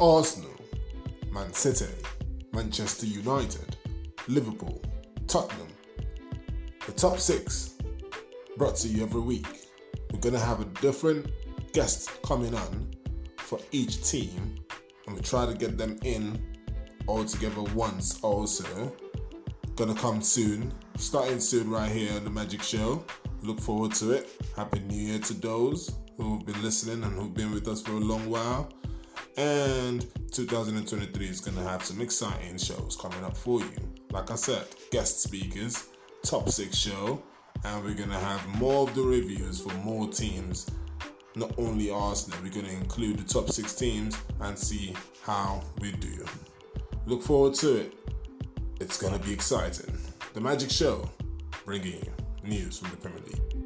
Arsenal, Man City, Manchester United, Liverpool, Tottenham. The top six brought to you every week. We're going to have a different guest coming on for each team and we try to get them in all together once also. Gonna come soon, starting soon right here on the Magic Show. Look forward to it. Happy New Year to those who've been listening and who've been with us for a long while. And 2023 is going to have some exciting shows coming up for you. Like I said, guest speakers, top six show, and we're going to have more of the reviews for more teams. Not only Arsenal, we're going to include the top six teams and see how we do. Look forward to it. It's going to be exciting. The Magic Show, bringing you news from the Premier League.